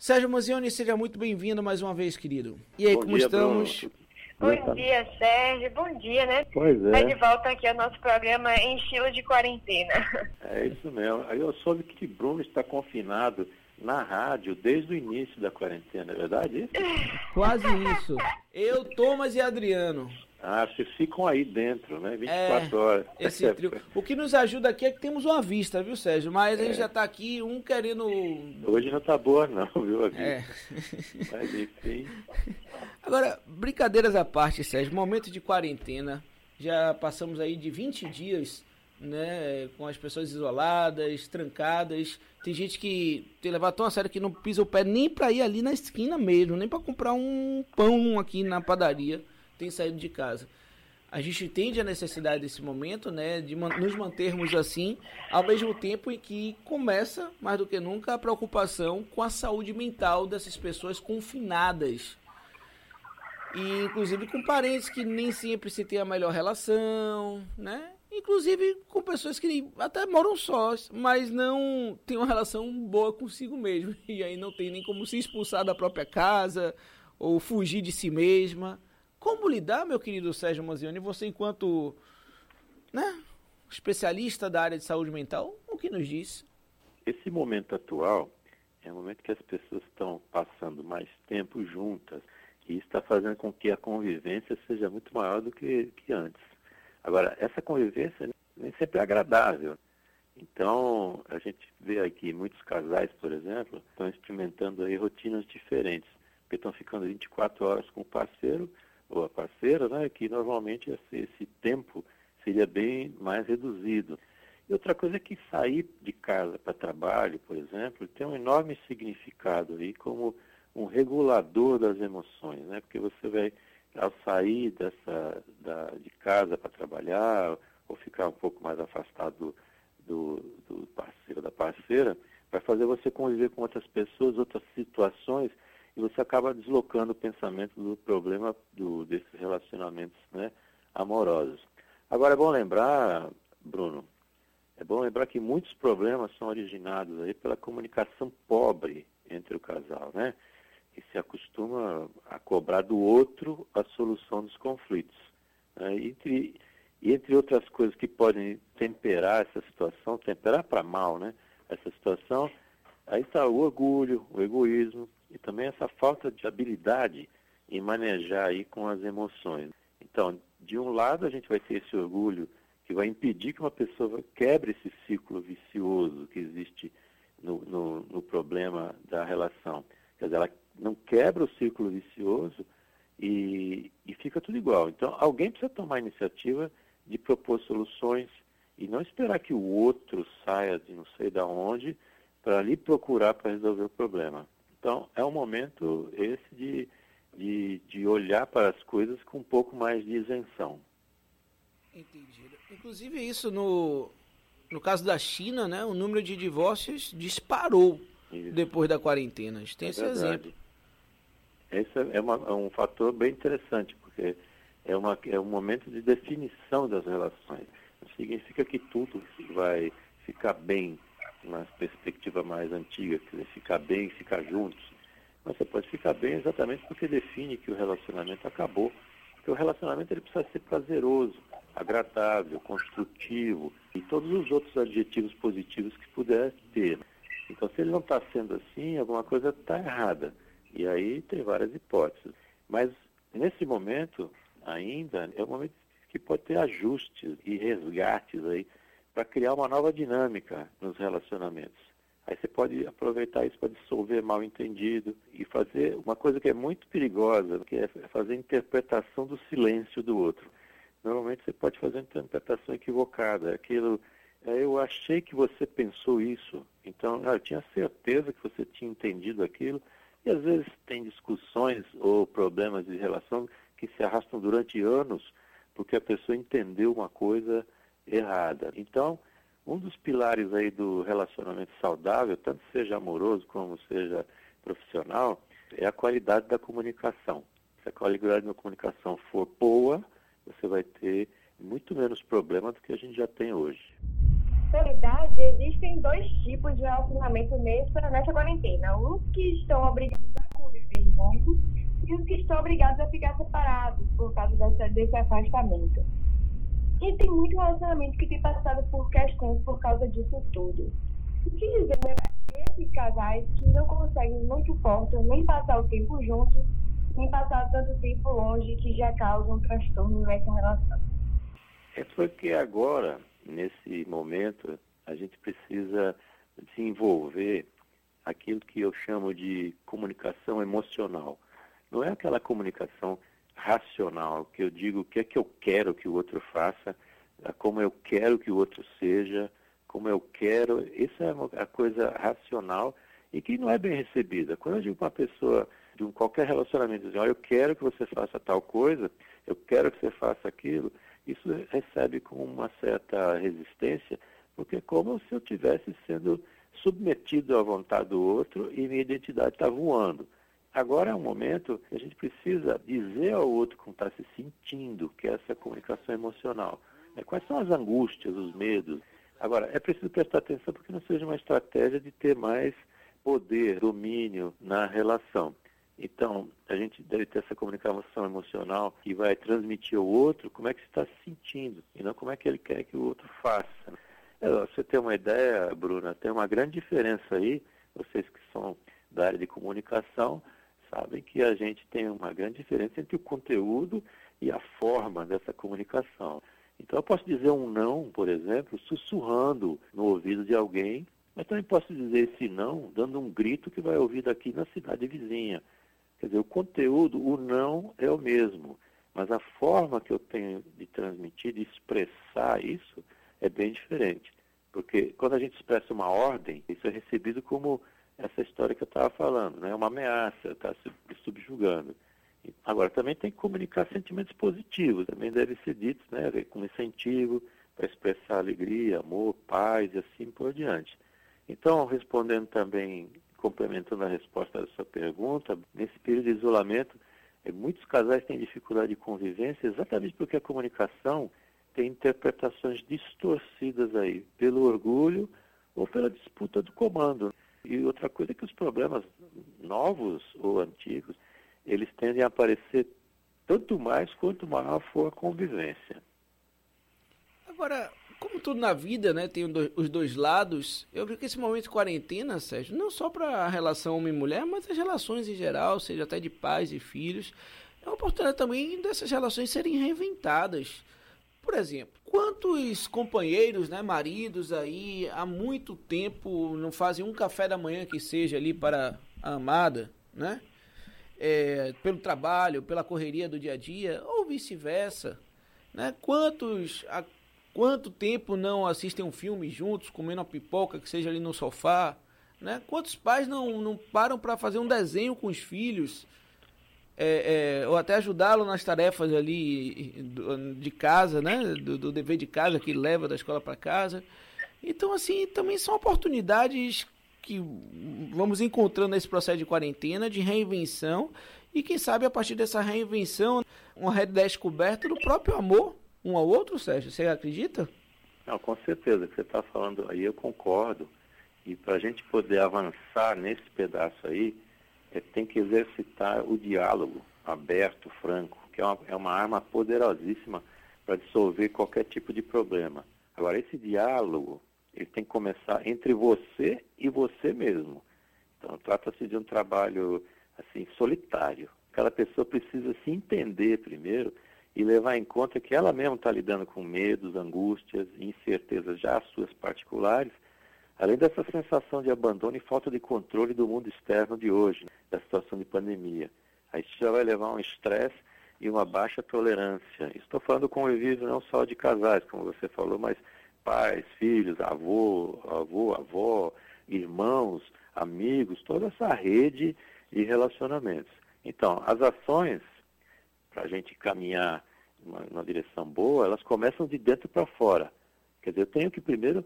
Sérgio Manzioni, seja muito bem-vindo mais uma vez, querido. E aí, Bom como dia, estamos? Bruno. Bom dia, Sérgio. Bom dia, né? Pois Tá de é, volta aqui ao nosso programa em estilo de quarentena. é isso mesmo. Aí eu soube que Bruno está confinado na rádio desde o início da quarentena, é verdade isso? Quase isso. Eu, Thomas e Adriano. Ah, vocês ficam aí dentro, né? 24 horas. É, Esse trio. O que nos ajuda aqui é que temos uma vista, viu, Sérgio? Mas a gente já tá aqui, um querendo. Hoje não tá boa não, viu? Aqui. É. Mas enfim, Agora, brincadeiras à parte, Sérgio, momento de quarentena. Já passamos aí de 20 dias, né, com as pessoas isoladas, trancadas. Tem gente que tem levado tão a sério que não pisa o pé nem pra ir ali na esquina mesmo, nem pra comprar um pão aqui na padaria, tem saído de casa. A gente entende a necessidade desse momento, né, de nos mantermos assim, ao mesmo tempo em que começa, mais do que nunca, a preocupação com a saúde mental dessas pessoas confinadas e inclusive com parentes que nem sempre se tem a melhor relação, né? Inclusive com pessoas que até moram sós, mas não tem uma relação boa consigo mesmo. E aí não tem nem como se expulsar da própria casa ou fugir de si mesma. Como lidar, meu querido Sérgio Manzioni, você enquanto né, especialista da área de saúde mental, o que nos diz? esse momento atual é um momento que as pessoas estão passando mais tempo juntas e está fazendo com que a convivência seja muito maior do que, que antes. Agora, essa convivência nem sempre é agradável. Então, a gente vê aqui muitos casais, por exemplo, estão experimentando aí rotinas diferentes, porque estão ficando 24 horas com o parceiro ou a parceira, né, que normalmente esse, esse tempo seria bem mais reduzido. E outra coisa é que sair de casa para trabalho, por exemplo, tem um enorme significado aí como um regulador das emoções, né? Porque você vai, ao sair dessa, da, de casa para trabalhar, ou ficar um pouco mais afastado do, do parceiro, da parceira, vai fazer você conviver com outras pessoas, outras situações, e você acaba deslocando o pensamento do problema do, desses relacionamentos né, amorosos. Agora é bom lembrar, Bruno, é bom lembrar que muitos problemas são originados aí pela comunicação pobre entre o casal, né? Que se acostuma a cobrar do outro a solução dos conflitos. né? Entre, e entre outras coisas que podem temperar essa situação, temperar para mal, né? Essa situação, aí está o orgulho, o egoísmo e também essa falta de habilidade em manejar aí com as emoções. Então, de um lado a gente vai ter esse orgulho que vai impedir que uma pessoa quebre esse ciclo vicioso que existe no, no, no problema da relação. Quer dizer, ela não quebra o ciclo vicioso e, e fica tudo igual. Então, alguém precisa tomar a iniciativa de propor soluções e não esperar que o outro saia de não sei de onde para ali procurar para resolver o problema. Então, é um momento esse de, de, de olhar para as coisas com um pouco mais de isenção. Entendido. Inclusive isso no, no caso da China, né? O número de divórcios disparou Isso. depois da quarentena. A gente tem É esse verdade. exemplo. Esse é, é uma- é um fator bem interessante, porque é, uma, é um momento de definição das relações. Não significa que tudo vai ficar bem na perspectiva mais antiga, quer dizer, ficar bem, ficar juntos. Mas você pode ficar bem exatamente porque define que o relacionamento acabou. Porque o relacionamento ele precisa ser prazeroso, agradável, construtivo e todos os outros adjetivos positivos que puder ter. Então, se ele não está sendo assim, alguma coisa está errada. E aí tem várias hipóteses. Mas nesse momento, ainda, é um momento que pode ter ajustes e resgates aí para criar uma nova dinâmica nos relacionamentos. Aí você pode aproveitar isso para dissolver mal entendido e fazer uma coisa que é muito perigosa, que é fazer interpretação do silêncio do outro. Normalmente você pode fazer uma interpretação equivocada. Aquilo, "É, eu achei que você pensou isso, então ah, eu tinha certeza que você tinha entendido aquilo. E às vezes tem discussões ou problemas de relação que se arrastam durante anos porque a pessoa entendeu uma coisa errada. Então, um dos pilares aí do relacionamento saudável, tanto seja amoroso como seja profissional, é a qualidade da comunicação. Se a qualidade da comunicação for boa, você vai ter muito menos problema do que a gente já tem hoje. Na verdade, existem dois tipos de relacionamento nessa, nessa quarentena. Uns que estão obrigados a conviver juntos e os que estão obrigados a ficar separados por causa dessa, desse afastamento. E tem muito relacionamento que tem passado por questões por causa disso tudo. O que dizer, né? Esses casais que não conseguem, não suportam nem passar o tempo juntos, nem passar tanto tempo longe, que já causam transtorno nessa relação. É porque agora, nesse momento, a gente precisa desenvolver aquilo que eu chamo de comunicação emocional. Não é aquela comunicação racional, que eu digo o que é que eu quero que o outro faça, como eu quero que o outro seja, como eu quero. Isso é uma coisa racional e que não é bem recebida. Quando eu digo para uma pessoa de um qualquer relacionamento, dizer, eu quero que você faça tal coisa, eu quero que você faça aquilo, isso recebe com uma certa resistência, porque é como se eu tivesse sendo submetido à vontade do outro e minha identidade está voando. Agora é um momento que a gente precisa dizer ao outro como está se sentindo, que é essa comunicação emocional. É, quais são as angústias, os medos? Agora, é preciso prestar atenção porque não seja uma estratégia de ter mais poder, domínio na relação. Então, a gente deve ter essa comunicação emocional que vai transmitir ao outro como é que está se sentindo e não como é que ele quer que o outro faça. É, você tem uma ideia, Bruna, tem uma grande diferença aí, vocês que são da área de comunicação, sabem que a gente tem uma grande diferença entre o conteúdo e a forma dessa comunicação. Então, eu posso dizer um não, por exemplo, sussurrando no ouvido de alguém, mas também posso dizer esse não dando um grito que vai ouvir daqui na cidade vizinha. Quer dizer, o conteúdo, o não é o mesmo, mas a forma que eu tenho de transmitir, de expressar isso, é bem diferente. Porque quando a gente expressa uma ordem, isso é recebido como essa história que eu estava falando, né? uma ameaça, está subjugando. Agora, também tem que comunicar sentimentos positivos, também deve ser dito, né? com incentivo para expressar alegria, amor, paz e assim por diante. Então, respondendo também, complementando a resposta da sua pergunta, nesse período de isolamento, eh, muitos casais têm dificuldade de convivência exatamente porque a comunicação tem interpretações distorcidas aí, pelo orgulho ou pela disputa do comando. E outra coisa é que os problemas novos ou antigos, eles tendem a aparecer tanto mais quanto maior for a convivência. Agora, como tudo na vida, né, tem os dois lados, eu vi que esse momento de quarentena, Sérgio, não só para a relação homem-mulher, mas as relações em geral, seja até de pais e filhos, é uma oportunidade também dessas relações serem reinventadas. Por exemplo, quantos companheiros, né, maridos aí, há muito tempo não fazem um café da manhã que seja ali para a amada, né? É, pelo trabalho, pela correria do dia a dia, ou vice-versa. Né? Quantos, há quanto tempo não assistem um filme juntos, comendo uma pipoca que seja ali no sofá? Né? Quantos pais não, não param para fazer um desenho com os filhos? É, é, ou até ajudá-lo nas tarefas ali de casa, né? Do, do, dever de casa que leva da escola para casa. Então, assim, também são oportunidades que vamos encontrando nesse processo de quarentena, de reinvenção, e quem sabe a partir dessa reinvenção, uma redescoberta do próprio amor um ao outro, Sérgio. Você acredita? Não, com certeza. O que você está falando aí, eu concordo. E para a gente poder avançar nesse pedaço aí, é, tem que exercitar o diálogo aberto, franco, que é uma, é uma arma poderosíssima para dissolver qualquer tipo de problema. Agora, esse diálogo, ele tem que começar entre você e você mesmo. Então, trata-se de um trabalho, assim, solitário. Cada pessoa precisa se entender primeiro e levar em conta que ela mesma está lidando com medos, angústias, incertezas já suas particulares, Além dessa sensação de abandono e falta de controle do mundo externo de hoje, né, da situação de pandemia. Aí isso já vai levar a um estresse e uma baixa tolerância. Estou falando convívio não só de casais, como você falou, mas pais, filhos, avô, avô, avó, irmãos, amigos, toda essa rede de relacionamentos. Então, as ações, para a gente caminhar numa direção boa, elas começam de dentro para fora. Quer dizer, eu tenho que primeiro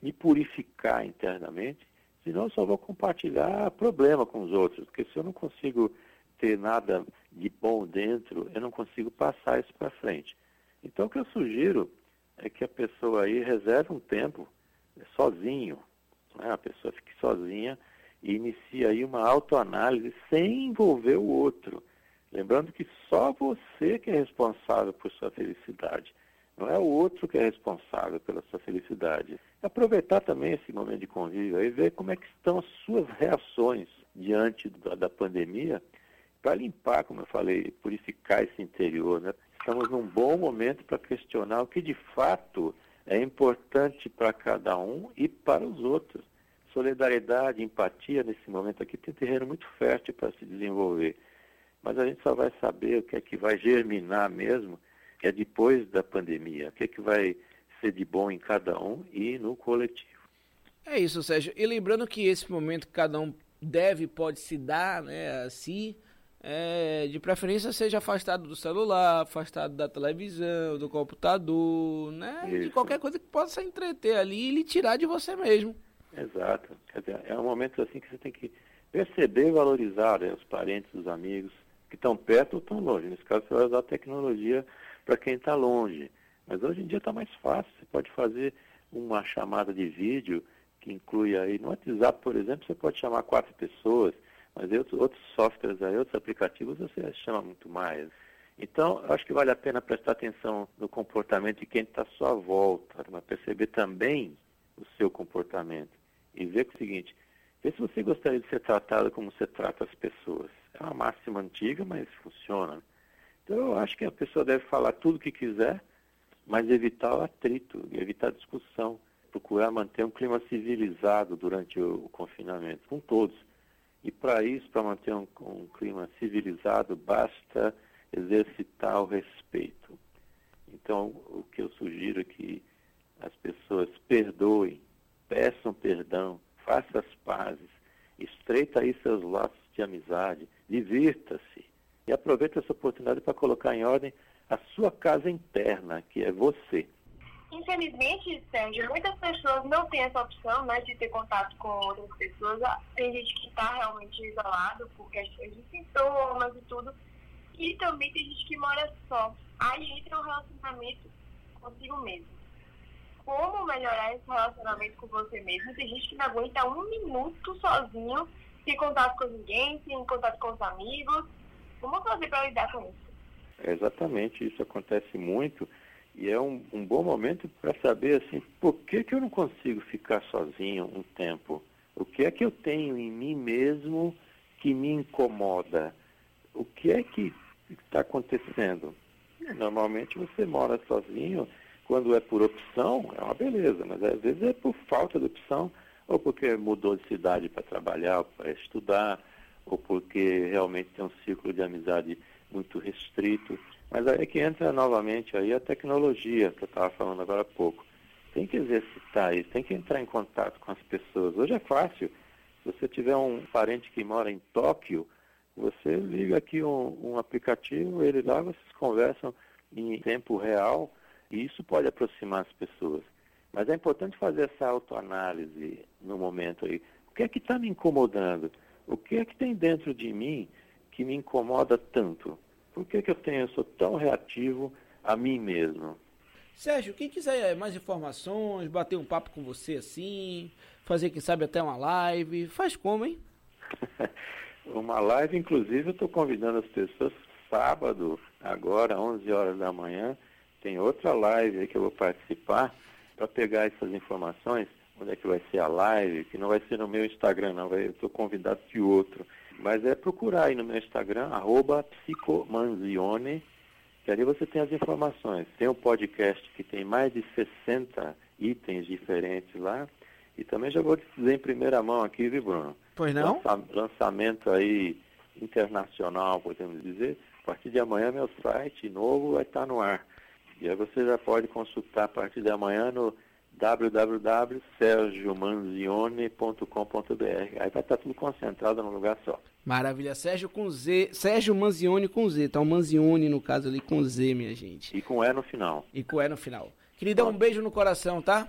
me purificar internamente, senão eu só vou compartilhar problema com os outros, porque se eu não consigo ter nada de bom dentro, eu não consigo passar isso para frente. Então o que eu sugiro é que a pessoa aí reserve um tempo sozinho, né? a pessoa fique sozinha e inicia aí uma autoanálise sem envolver o outro. Lembrando que só você que é responsável por sua felicidade, não é o outro que é responsável pela sua felicidade. Aproveitar também esse momento de convívio e ver como é que estão as suas reações diante da, da pandemia para limpar, como eu falei, purificar esse interior. Né? Estamos num bom momento para questionar o que de fato é importante para cada um e para os outros. Solidariedade, empatia nesse momento aqui tem terreno muito fértil para se desenvolver. Mas a gente só vai saber o que é que vai germinar mesmo, que é depois da pandemia, o que é que vai ser de bom em cada um e no coletivo. É isso, Sérgio. E lembrando que esse momento cada um deve, pode se dar né, a si, é, de preferência seja afastado do celular, afastado da televisão, do computador, né? Isso. De qualquer coisa que possa entreter ali e lhe tirar de você mesmo. Exato. Quer dizer, é um momento assim que você tem que perceber e valorizar né, os parentes, os amigos que estão perto ou estão longe. Nesse caso, você vai usar a tecnologia para quem está longe. Mas hoje em dia está mais fácil. Você pode fazer uma chamada de vídeo que inclui aí, no WhatsApp, por exemplo, você pode chamar quatro pessoas, mas outros, outros softwares aí, outros aplicativos, você chama muito mais. Então, acho que vale a pena prestar atenção no comportamento de quem está à sua volta, mas perceber também o seu comportamento e ver o seguinte, ver se você gostaria de ser tratado como você trata as pessoas. É uma máxima antiga, mas funciona. Então, eu acho que a pessoa deve falar tudo o que quiser, mas evitar o atrito, evitar a discussão procurar manter um clima civilizado durante o, confinamento, com todos. E para isso, para manter um, um clima civilizado, basta exercitar o respeito. Então, o que eu sugiro é que as pessoas perdoem, peçam perdão, façam as pazes, estreita aí seus laços de amizade, divirta-se e aproveite essa oportunidade para colocar em ordem a sua casa interna, que é você. Infelizmente, Sérgio, muitas pessoas não têm essa opção né, de ter contato com outras pessoas. Ah, tem gente que está realmente isolado por questões de sintomas e tudo. E também tem gente que mora só. Aí entra um relacionamento consigo mesmo. Como melhorar esse relacionamento com você mesmo? Tem gente que não aguenta um minuto sozinho, sem contato com ninguém, sem contato com os amigos. Como fazer para lidar com isso? exatamente, isso acontece muito e é um, um bom momento para saber assim, por que, que eu não consigo ficar sozinho um tempo? O que é que eu tenho em mim mesmo que me incomoda? O que é que está acontecendo? Normalmente você mora sozinho, quando é por opção, é uma beleza, mas às vezes é por falta de opção, ou porque mudou de cidade para trabalhar, para estudar, ou porque realmente tem um ciclo de amizade muito restrito. Mas aí é que entra novamente aí a tecnologia que eu estava falando agora há pouco. Tem que exercitar isso, tem que entrar em contato com as pessoas. Hoje é fácil. Se você tiver um parente que mora em Tóquio, você liga aqui um, um aplicativo, ele lá, vocês conversam em tempo real e isso pode aproximar as pessoas. Mas é importante fazer essa autoanálise no momento aí. O que é que está me incomodando? O que é que tem dentro de mim que me incomoda tanto? Por que, que eu tenho, eu sou tão reativo a mim mesmo? Sérgio, quem quiser mais informações, bater um papo com você assim, fazer, quem sabe, até uma live, faz como, hein? uma live, inclusive, eu estou convidando as pessoas sábado, agora, 11 horas da manhã, tem outra live aí que eu vou participar para pegar essas informações, onde é que vai ser a live, que não vai ser no meu Instagram, não, eu estou convidado de outro. Mas é procurar aí no meu Instagram, arroba psicomanzione, que ali você tem as informações. Tem o um podcast que tem mais de 60 itens diferentes lá. E também já vou te dizer em primeira mão aqui, viu, Bruno? Pois não? Lança, lançamento aí internacional, podemos dizer. A partir de amanhã, meu site novo vai estar no ar. E aí você já pode consultar a partir de amanhã no www.sergiomanzione.com.br. Aí vai estar tudo concentrado num lugar só. Maravilha, Sérgio com Z, Sérgio Manzione com Z, tá? O Manzione no caso ali com Z, minha gente. E com E no final. E com E no final. Queridão, um beijo no coração, tá?